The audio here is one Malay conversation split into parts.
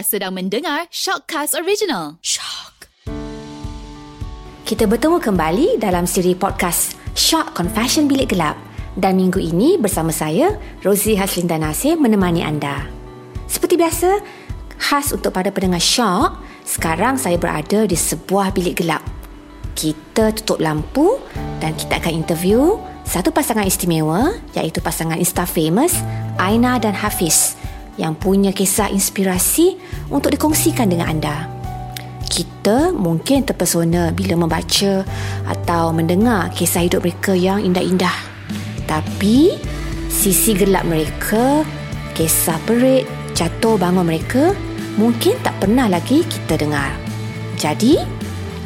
Sedang mendengar Shockcast Original. Shock. Kita bertemu kembali dalam siri podcast Shock Confession Bilik Gelap. Dan minggu ini bersama saya, Rosie Haslinda Nasir menemani anda. Seperti biasa, khas untuk pada pendengar Shock, sekarang saya berada di sebuah bilik gelap. Kita tutup lampu dan kita akan interview satu pasangan istimewa iaitu pasangan Insta famous Aina dan Hafiz yang punya kisah inspirasi untuk dikongsikan dengan anda. Kita mungkin terpesona bila membaca atau mendengar kisah hidup mereka yang indah-indah. Tapi sisi gelap mereka, kisah perit, jatuh bangun mereka mungkin tak pernah lagi kita dengar. Jadi,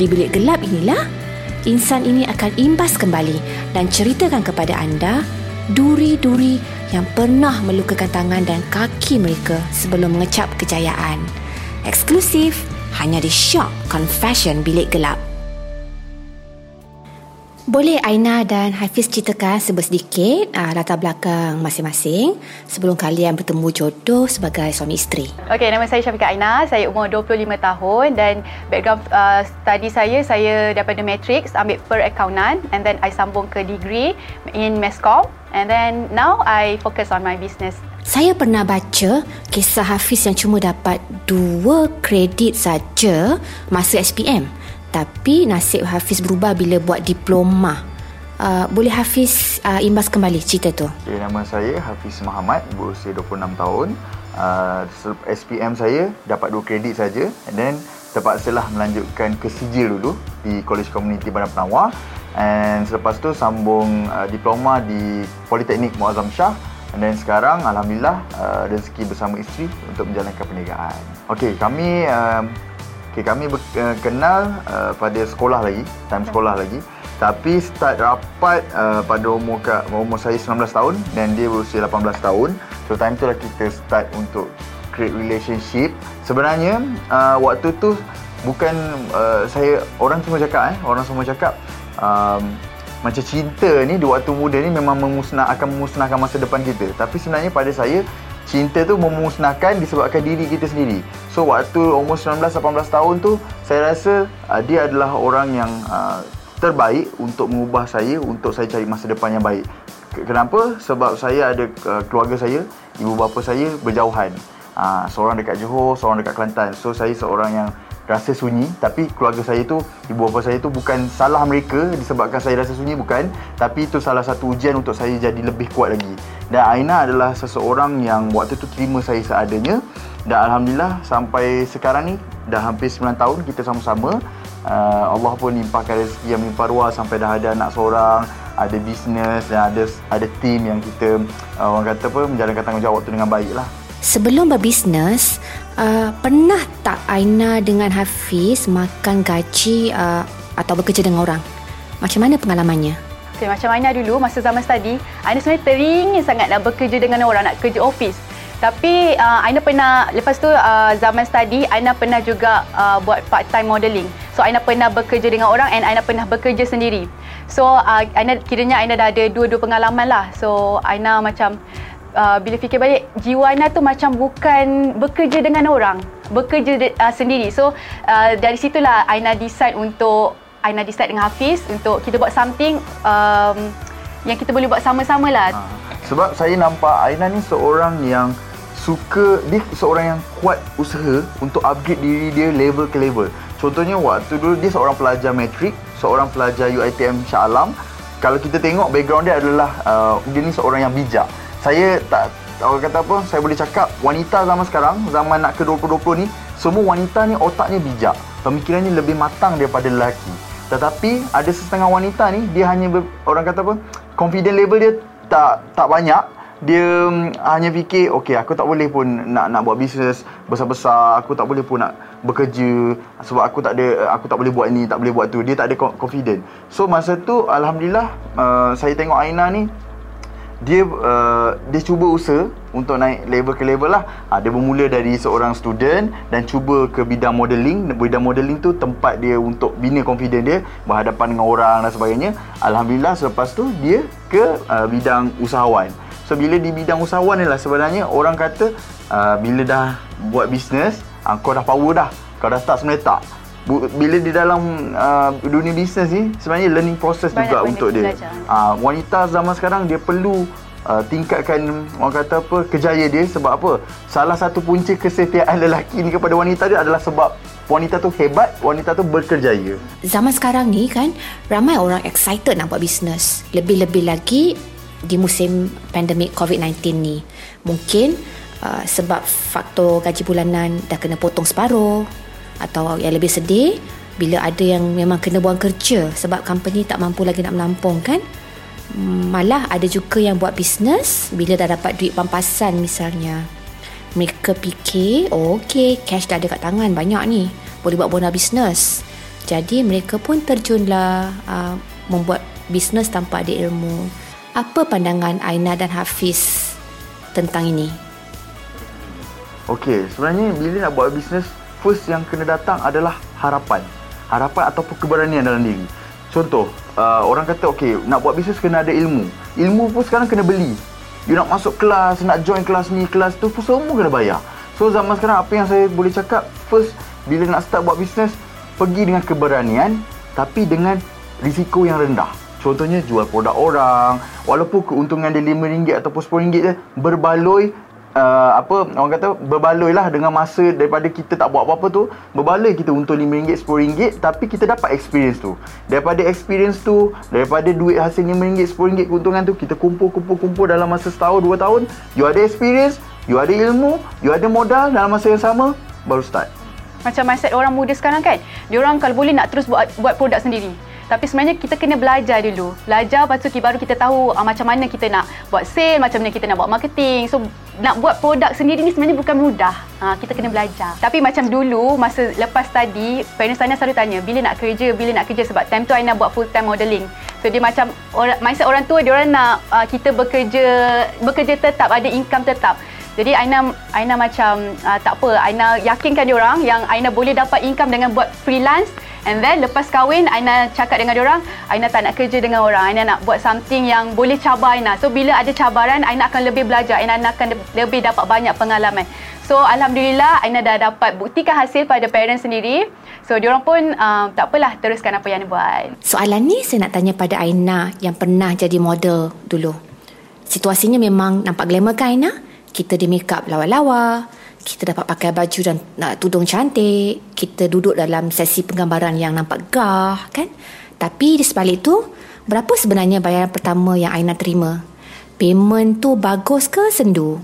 di bilik gelap inilah insan ini akan imbas kembali dan ceritakan kepada anda duri-duri yang pernah melukakan tangan dan kaki mereka sebelum mengecap kejayaan. Eksklusif hanya di Shock Confession Bilik Gelap. Boleh Aina dan Hafiz ceritakan sedikit uh, latar belakang masing-masing sebelum kalian bertemu jodoh sebagai suami isteri? Okey, nama saya Syafiqah Aina. Saya umur 25 tahun dan background uh, study saya, saya daripada Matrix, ambil per accountant and then I sambung ke degree in Mescom and then now I focus on my business. Saya pernah baca kisah Hafiz yang cuma dapat dua kredit saja masa SPM. Tapi nasib Hafiz berubah bila buat diploma. Uh, boleh Hafiz uh, imbas kembali cerita tu? Okay, nama saya Hafiz Muhammad, berusia 26 tahun. Uh, SPM saya dapat 2 kredit saja and then terpaksalah melanjutkan ke sijil dulu di College Community Bandar Penawar and selepas tu sambung uh, diploma di Politeknik Muazzam Shah and then sekarang Alhamdulillah uh, rezeki bersama isteri untuk menjalankan perniagaan. Okey, kami uh, Okay, kami uh, kenal uh, pada sekolah lagi, time sekolah lagi. Tapi start rapat uh, pada umur, umur saya 19 tahun dan dia berusia 18 tahun. So time tu lah kita start untuk create relationship. Sebenarnya uh, waktu tu bukan uh, saya orang semua cakap eh, orang semua cakap um, macam cinta ni di waktu muda ni memang memusnah akan memusnahkan masa depan kita. Tapi sebenarnya pada saya cinta tu memusnahkan disebabkan diri kita sendiri. So waktu umur 19-18 tahun tu saya rasa uh, dia adalah orang yang uh, terbaik untuk mengubah saya untuk saya cari masa depan yang baik. Kenapa? Sebab saya ada uh, keluarga saya, ibu bapa saya berjauhan. Uh, seorang dekat Johor, seorang dekat Kelantan. So saya seorang yang rasa sunyi tapi keluarga saya tu ibu bapa saya tu bukan salah mereka disebabkan saya rasa sunyi bukan tapi itu salah satu ujian untuk saya jadi lebih kuat lagi dan Aina adalah seseorang yang waktu tu terima saya seadanya dan Alhamdulillah sampai sekarang ni dah hampir 9 tahun kita sama-sama uh, Allah pun limpahkan rezeki yang melimpah ruah sampai dah ada anak seorang ada bisnes dan ada ada team yang kita uh, orang kata apa menjalankan tanggungjawab tu dengan baik lah Sebelum berbisnes, uh, pernah tak Aina dengan Hafiz makan gaji uh, atau bekerja dengan orang? Macam mana pengalamannya? Okay, macam Aina dulu, masa zaman study, Aina sebenarnya teringin sangat nak bekerja dengan orang, nak kerja office. Tapi uh, Aina pernah, lepas tu uh, zaman study, Aina pernah juga uh, buat part-time modelling. So, Aina pernah bekerja dengan orang and Aina pernah bekerja sendiri. So, uh, Aina, kiranya Aina dah ada dua-dua pengalaman lah. So, Aina macam uh, bila fikir balik jiwa Aina tu macam bukan bekerja dengan orang bekerja de, uh, sendiri so uh, dari situlah Aina decide untuk Aina decide dengan Hafiz untuk kita buat something um, yang kita boleh buat sama-sama lah. Ha. sebab saya nampak Aina ni seorang yang suka dia seorang yang kuat usaha untuk upgrade diri dia level ke level. Contohnya waktu dulu dia seorang pelajar matrik seorang pelajar UiTM Shah Alam. Kalau kita tengok background dia adalah uh, dia ni seorang yang bijak. Saya tak orang kata apa saya boleh cakap wanita zaman sekarang zaman nak ke 2020 ni semua wanita ni otaknya bijak. Pemikirannya lebih matang daripada lelaki tetapi ada setengah wanita ni dia hanya ber, orang kata apa confident level dia tak tak banyak. Dia um, hanya fikir okey aku tak boleh pun nak nak buat bisnes besar-besar. Aku tak boleh pun nak bekerja sebab aku tak ada aku tak boleh buat ni tak boleh buat tu. Dia tak ada confident. So masa tu alhamdulillah uh, saya tengok Aina ni dia uh, dia cuba usaha untuk naik level ke level lah. Ha, dia bermula dari seorang student dan cuba ke bidang modeling. Bidang modeling tu tempat dia untuk bina confidence dia berhadapan dengan orang dan sebagainya. Alhamdulillah selepas tu dia ke uh, bidang usahawan. So bila di bidang usahawan ni lah sebenarnya orang kata uh, bila dah buat bisnes uh, kau dah power dah. Kau dah start sebenarnya tak. Bila di dalam uh, dunia bisnes ni sebenarnya learning process Banyak juga benda untuk dia. belajar. Uh, wanita zaman sekarang dia perlu uh, tingkatkan orang kata apa kejaya dia sebab apa? Salah satu punca kesetiaan lelaki ni kepada wanita dia adalah sebab wanita tu hebat, wanita tu berkerjaya. Zaman sekarang ni kan ramai orang excited nak buat bisnes. Lebih-lebih lagi di musim pandemik COVID-19 ni. Mungkin uh, sebab faktor gaji bulanan dah kena potong separuh atau yang lebih sedih bila ada yang memang kena buang kerja sebab company tak mampu lagi nak menampung kan. Hmm, Malah ada juga yang buat bisnes bila dah dapat duit pampasan misalnya. Mereka fikir, oh okey, cash dah ada kat tangan banyak ni. Boleh buat bona bisnes. Jadi mereka pun terjunlah uh, membuat bisnes tanpa ada ilmu. Apa pandangan Aina dan Hafiz tentang ini? Okey, sebenarnya bila nak buat bisnes, first yang kena datang adalah harapan. Harapan ataupun keberanian dalam diri. Contoh, uh, orang kata okey, nak buat bisnes kena ada ilmu. Ilmu pun sekarang kena beli. You nak masuk kelas, nak join kelas ni, kelas tu pun semua kena bayar. So zaman sekarang apa yang saya boleh cakap, first bila nak start buat bisnes, pergi dengan keberanian tapi dengan risiko yang rendah. Contohnya jual produk orang, walaupun keuntungan dia RM5 ataupun RM10 je, berbaloi uh, apa orang kata berbaloi lah dengan masa daripada kita tak buat apa-apa tu berbaloi kita untung RM5 RM10 tapi kita dapat experience tu daripada experience tu daripada duit hasil RM5 RM10 keuntungan tu kita kumpul-kumpul-kumpul dalam masa setahun dua tahun you ada experience you ada ilmu you ada modal dalam masa yang sama baru start Macam mindset orang muda sekarang kan. Diorang kalau boleh nak terus buat buat produk sendiri. Tapi sebenarnya kita kena belajar dulu. Belajar lepas tu baru kita tahu uh, macam mana kita nak buat sale, macam mana kita nak buat marketing. So nak buat produk sendiri ni sebenarnya bukan mudah. Ha, kita kena belajar. Tapi macam dulu masa lepas tadi, parents Aina selalu tanya bila nak kerja, bila nak kerja sebab time tu Aina buat full time modelling. So dia macam orang mindset orang tua dia orang nak uh, kita bekerja bekerja tetap ada income tetap. Jadi Aina Aina macam uh, tak apa, Aina yakinkan dia orang yang Aina boleh dapat income dengan buat freelance and then lepas kahwin Aina cakap dengan dia orang, Aina tak nak kerja dengan orang, Aina nak buat something yang boleh cabar Aina. So bila ada cabaran Aina akan lebih belajar, Aina akan lebih dapat banyak pengalaman. So alhamdulillah Aina dah dapat buktikan hasil pada parents sendiri. So diorang pun uh, tak apalah teruskan apa yang buat. Soalan ni saya nak tanya pada Aina yang pernah jadi model dulu. Situasinya memang nampak glamour kan Aina? Kita di make up lawa-lawa, kita dapat pakai baju dan uh, tudung cantik, kita duduk dalam sesi penggambaran yang nampak gah kan? Tapi di sebalik tu, berapa sebenarnya bayaran pertama yang Aina terima? Payment tu bagus ke sendu?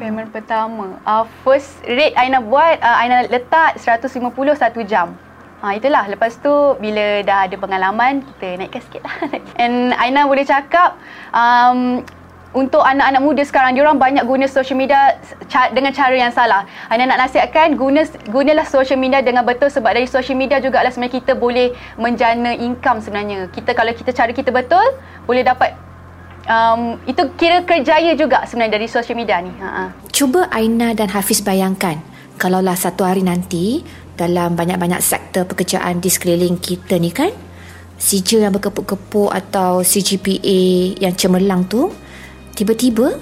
Payment pertama. Uh, first rate Aina buat, uh, Aina letak 150 satu jam. Ha, itulah. Lepas tu, bila dah ada pengalaman, kita naikkan sikit lah. And Aina boleh cakap, um, untuk anak-anak muda sekarang, diorang banyak guna social media ca- dengan cara yang salah. Aina nak nasihatkan, guna, gunalah social media dengan betul sebab dari social media juga lah sebenarnya kita boleh menjana income sebenarnya. Kita kalau kita cara kita betul, boleh dapat um, itu kira kerjaya juga sebenarnya dari social media ni. Ha. Cuba Aina dan Hafiz bayangkan kalaulah satu hari nanti dalam banyak-banyak sektor pekerjaan di sekeliling kita ni kan CJ yang berkepuk-kepuk atau CGPA yang cemerlang tu tiba-tiba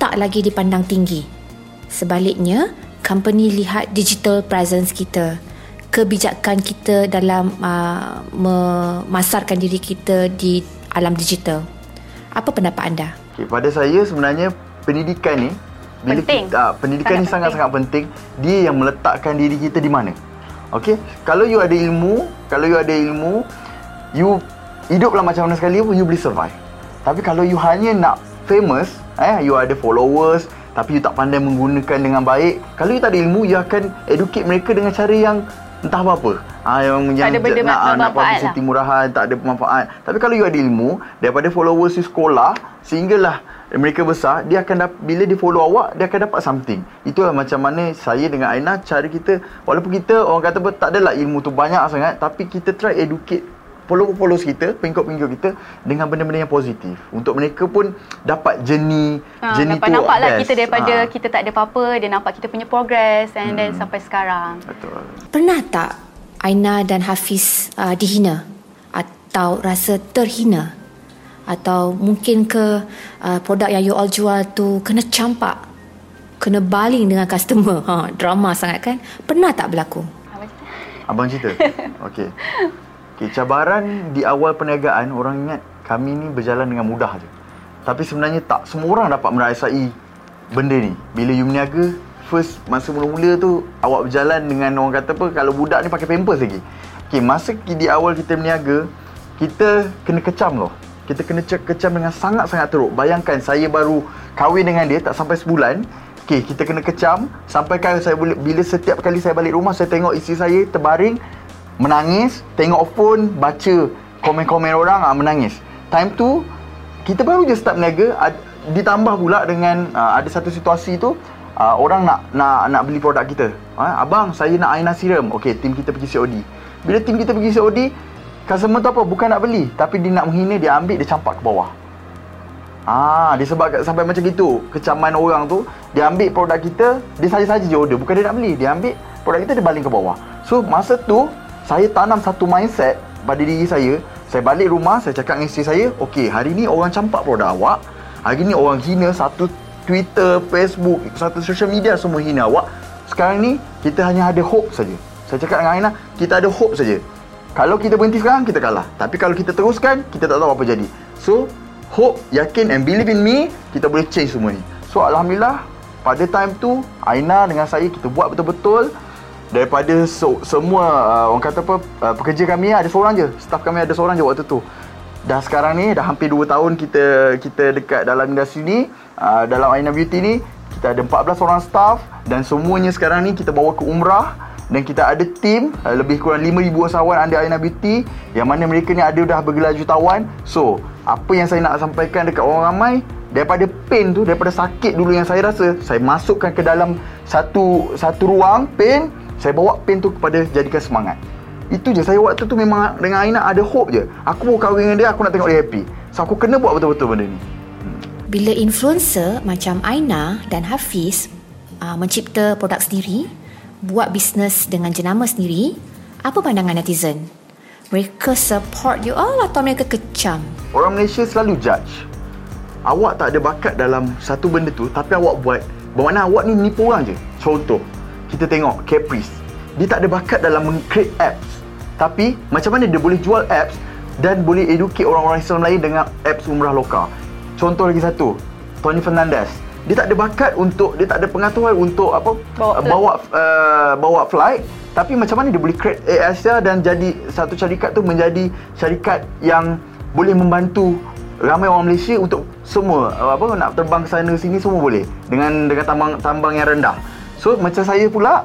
tak lagi dipandang tinggi. Sebaliknya, company lihat digital presence kita, kebijakan kita dalam uh, memasarkan diri kita di alam digital. Apa pendapat anda? Okay, pada saya sebenarnya pendidikan ni bila Penting. kita ah, pendidikan Sangat ni sangat-sangat penting. Dia yang meletakkan diri kita di mana. Okey, kalau you ada ilmu, kalau you ada ilmu, you hiduplah macam mana sekali pun you boleh survive. Tapi kalau you hanya nak famous, eh you ada followers tapi you tak pandai menggunakan dengan baik, kalau you tak ada ilmu, you akan educate mereka dengan cara yang entah apa-apa. Ah yang yang ada benda nak, mak- ah, nak publicity murahan, tak ada manfaat. Tapi kalau you ada ilmu, daripada followers you sekolah, sehinggalah mereka besar, dia akan dapat bila dia follow awak, dia akan dapat something. Itulah macam mana saya dengan Aina cara kita walaupun kita orang kata apa, tak adalah ilmu tu banyak sangat, tapi kita try educate follower-followers kita, pengikut-pengikut kita dengan benda-benda yang positif. Untuk mereka pun dapat journey, Ha, journey nampak, tu nampak lah kita daripada Ah, kita tak ada apa-apa, dia nampak kita punya progress and then Hmm. sampai sekarang. Betul. Pernah tak Aina dan Hafiz uh, dihina atau rasa terhina atau mungkin ke uh, produk yang you all jual tu kena campak kena baling dengan customer. Ha, drama sangat kan? Pernah tak berlaku? Abang cerita? Okey. Okay, cabaran di awal perniagaan, orang ingat kami ni berjalan dengan mudah je. Tapi sebenarnya tak semua orang dapat merasai benda ni. Bila you berniaga, first masa mula-mula tu awak berjalan dengan orang kata apa kalau budak ni pakai pampers lagi. Okey, masa di awal kita berniaga, kita kena kecam loh. Kita kena kecam dengan sangat-sangat teruk. Bayangkan saya baru kahwin dengan dia tak sampai sebulan. Okey, kita kena kecam sampai kali saya bila setiap kali saya balik rumah saya tengok isteri saya terbaring menangis, tengok phone, baca komen-komen orang ah menangis. Time tu kita baru je start berniaga ditambah pula dengan uh, ada satu situasi tu uh, orang nak nak nak beli produk kita. Uh, abang, saya nak Aina serum. Okey, tim kita pergi COD. Bila tim kita pergi COD, customer tu apa? Bukan nak beli, tapi dia nak menghina, dia ambil, dia campak ke bawah. Ah, disebabkan sampai macam gitu, kecaman orang tu, dia ambil produk kita, dia saja-saja je order, bukan dia nak beli. Dia ambil produk kita dia baling ke bawah. So, masa tu saya tanam satu mindset pada diri saya. Saya balik rumah, saya cakap dengan isteri saya, "Okey, hari ni orang campak produk awak. Hari ni orang hina satu Twitter, Facebook, satu social media semua hina awak. Sekarang ni kita hanya ada hope saja. Saya cakap dengan Aina, kita ada hope saja. Kalau kita berhenti sekarang, kita kalah. Tapi kalau kita teruskan, kita tak tahu apa jadi. So, hope, yakin and believe in me, kita boleh change semua ni. So, Alhamdulillah, pada time tu, Aina dengan saya, kita buat betul-betul. Daripada so, semua, uh, orang kata apa, uh, pekerja kami ada seorang je. Staff kami ada seorang je waktu tu. Dah sekarang ni, dah hampir 2 tahun kita kita dekat dalam industri ni. Uh, dalam Aina Beauty ni, kita ada 14 orang staff. Dan semuanya sekarang ni, kita bawa ke umrah dan kita ada tim uh, lebih kurang 5000 usahawan under Aina Beauty yang mana mereka ni ada dah bergelar jutawan so apa yang saya nak sampaikan dekat orang ramai daripada pain tu daripada sakit dulu yang saya rasa saya masukkan ke dalam satu satu ruang pain saya bawa pain tu kepada jadikan semangat itu je saya waktu tu memang dengan Aina ada hope je aku mau kahwin dengan dia aku nak tengok dia happy so aku kena buat betul-betul benda ni bila influencer macam Aina dan Hafiz uh, mencipta produk sendiri buat bisnes dengan jenama sendiri, apa pandangan netizen? Mereka support you all atau mereka kecam? Orang Malaysia selalu judge. Awak tak ada bakat dalam satu benda tu tapi awak buat. Bermakna awak ni nipu orang je. Contoh, kita tengok Caprice. Dia tak ada bakat dalam meng-create apps. Tapi macam mana dia boleh jual apps dan boleh educate orang-orang Islam lain dengan apps umrah lokal. Contoh lagi satu, Tony Fernandez dia tak ada bakat untuk dia tak ada pengetahuan untuk apa bawa uh, bawa, uh, bawa flight tapi macam mana dia boleh create Asia dan jadi satu syarikat tu menjadi syarikat yang boleh membantu ramai orang Malaysia untuk semua apa nak terbang sana sini semua boleh dengan dengan tambang tambang yang rendah. So macam saya pula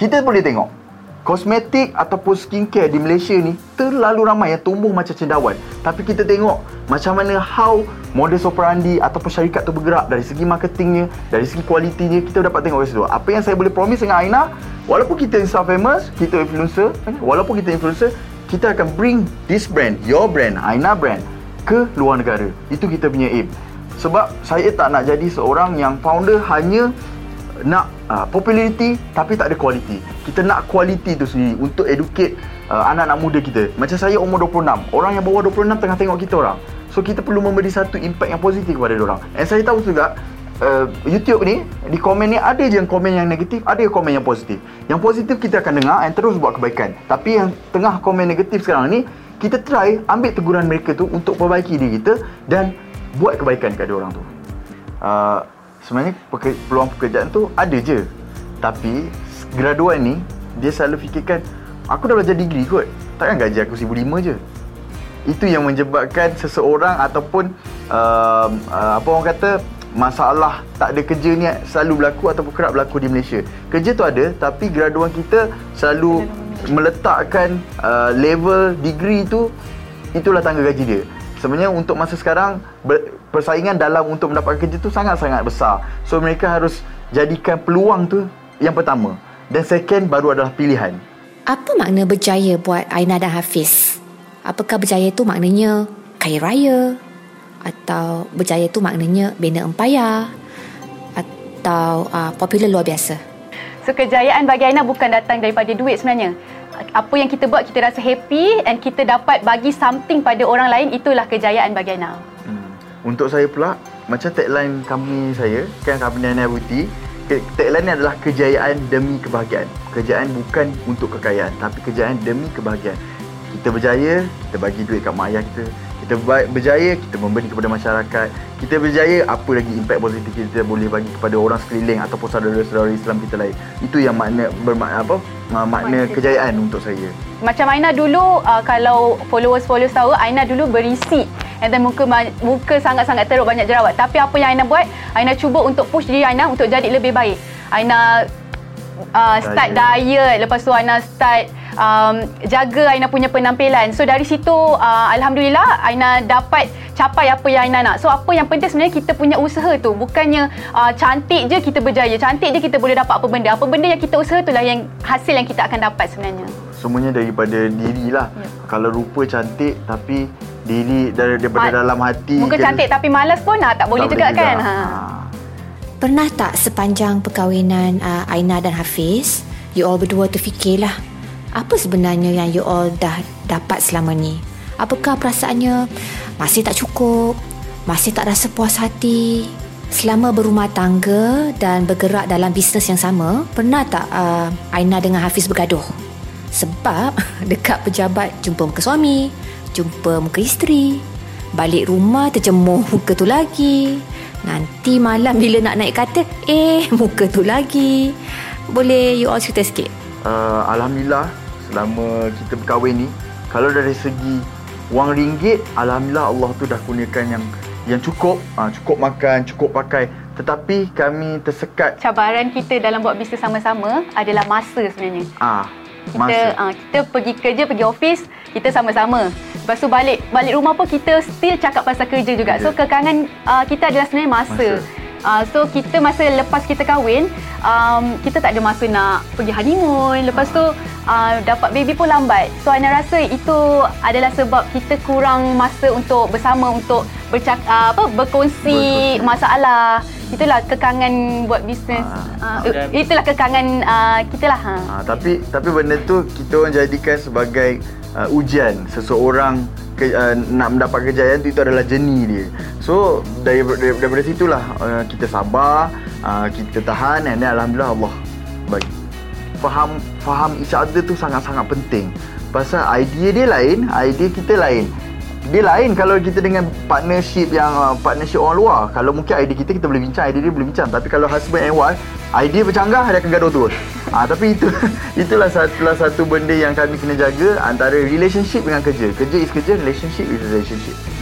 kita boleh tengok kosmetik ataupun skincare di Malaysia ni terlalu ramai yang tumbuh macam cendawan. Tapi kita tengok macam mana how modus operandi ataupun syarikat tu bergerak dari segi marketingnya, dari segi kualitinya, kita dapat tengok situ. Apa yang saya boleh promise dengan Aina, walaupun kita Insta famous, kita influencer, kan? walaupun kita influencer, kita akan bring this brand, your brand, Aina brand ke luar negara. Itu kita punya aim. Sebab saya tak nak jadi seorang yang founder hanya nak uh, populariti tapi tak ada kualiti. Kita nak kualiti tu sendiri untuk educate uh, anak-anak muda kita. Macam saya umur 26. Orang yang bawah 26 tengah tengok kita orang. So kita perlu memberi satu impact yang positif kepada orang. And saya tahu juga uh, YouTube ni di komen ni ada je yang komen yang negatif, ada yang komen yang positif. Yang positif kita akan dengar and terus buat kebaikan. Tapi yang tengah komen negatif sekarang ni kita try ambil teguran mereka tu untuk perbaiki diri kita dan buat kebaikan kepada orang tu. Uh, sebenarnya peluang pekerjaan tu ada je. Tapi graduan ni dia selalu fikirkan aku dah belajar degree kot. Takkan gaji aku RM1,500 je? Itu yang menyebabkan seseorang ataupun uh, uh, apa orang kata masalah tak ada kerja ni selalu berlaku ataupun kerap berlaku di Malaysia. Kerja tu ada tapi graduan kita selalu meletakkan uh, level degree tu itulah tangga gaji dia. Sebenarnya untuk masa sekarang persaingan dalam untuk mendapatkan kerja tu sangat-sangat besar. So mereka harus jadikan peluang tu yang pertama dan second baru adalah pilihan. Apa makna berjaya buat Aina dan Hafiz? Apakah berjaya tu maknanya kaya raya atau berjaya tu maknanya bina empayar atau uh, popular luar biasa? So kejayaan bagi Aina bukan datang daripada duit sebenarnya apa yang kita buat kita rasa happy and kita dapat bagi something pada orang lain itulah kejayaan bagi Aina. Untuk saya pula macam tagline company saya, kan company Nana Beauty, tagline ni adalah kejayaan demi kebahagiaan. Kejayaan bukan untuk kekayaan, tapi kejayaan demi kebahagiaan. Kita berjaya, kita bagi duit kat mak ayah kita. Kita berjaya, kita memberi kepada masyarakat. Kita berjaya, apa lagi impact positif kita boleh bagi kepada orang sekeliling ataupun saudara-saudara Islam kita lain. Itu yang makna bermakna apa? Ma- Makna kejayaan untuk saya. Macam Aina dulu uh, kalau followers-followers tahu Aina dulu berisi and then muka muka sangat-sangat teruk banyak jerawat. Tapi apa yang Aina buat? Aina cuba untuk push diri Aina untuk jadi lebih baik. Aina uh, start diet, lepas tu Aina start um, jaga Aina punya penampilan. So dari situ uh, alhamdulillah Aina dapat capai apa yang Aina nak. So apa yang penting sebenarnya kita punya usaha tu. Bukannya uh, cantik je kita berjaya, cantik je kita boleh dapat apa benda. Apa benda yang kita usaha itulah yang hasil yang kita akan dapat sebenarnya. Semuanya daripada diri lah. Ya. Kalau rupa cantik tapi diri dar- daripada Ma- dalam hati. Muka ke- cantik tapi malas pun ah, tak boleh tak juga kan. Ha. Ha. Pernah tak sepanjang perkahwinan uh, Aina dan Hafiz, you all berdua terfikirlah apa sebenarnya yang you all dah dapat selama ni? Apakah perasaannya masih tak cukup? Masih tak rasa puas hati? Selama berumah tangga dan bergerak dalam bisnes yang sama, pernah tak uh, Aina dengan Hafiz bergaduh? Sebab dekat pejabat jumpa muka suami, jumpa muka isteri, balik rumah terjemuh muka tu lagi. Nanti malam bila nak naik kata, eh muka tu lagi. Boleh you all cerita sikit? Uh, Alhamdulillah selama kita berkahwin ni kalau dari segi wang ringgit Alhamdulillah Allah tu dah kurniakan yang yang cukup uh, cukup makan cukup pakai tetapi kami tersekat Cabaran kita dalam buat bisnes sama-sama adalah masa sebenarnya. ah Kita masa uh, kita pergi kerja, pergi office, kita sama-sama. Lepas tu balik balik rumah pun kita still cakap pasal kerja juga. So Kerja. kekangan uh, kita adalah sebenarnya masa. Masa. Uh, so kita masa lepas kita kahwin, um, kita tak ada masa nak pergi honeymoon. Lepas tu uh, dapat baby pun lambat. So Ana rasa itu adalah sebab kita kurang masa untuk bersama untuk bercak uh, apa berkongsi Berkongsi. masalah. Itulah kekangan buat bisnes. Ah. Uh, itulah kekangan uh, kita lah. Ha. Ha, tapi tapi benda tu kita orang jadikan sebagai uh, ujian seseorang ke, uh, nak mendapat kejayaan tu itu adalah jeni dia. So dari, dari, daripada situlah uh, kita sabar, uh, kita tahan dan alhamdulillah Allah bagi. Faham faham each other tu sangat-sangat penting. Pasal idea dia lain, idea kita lain. Dia lain kalau kita dengan partnership yang uh, partnership orang luar. Kalau mungkin idea kita kita boleh bincang, idea dia boleh bincang. Tapi kalau husband and wife, idea bercanggah dia akan gaduh terus. Ah tapi itu itulah satu satu benda yang kami kena jaga antara relationship dengan kerja. Kerja is kerja, relationship is relationship.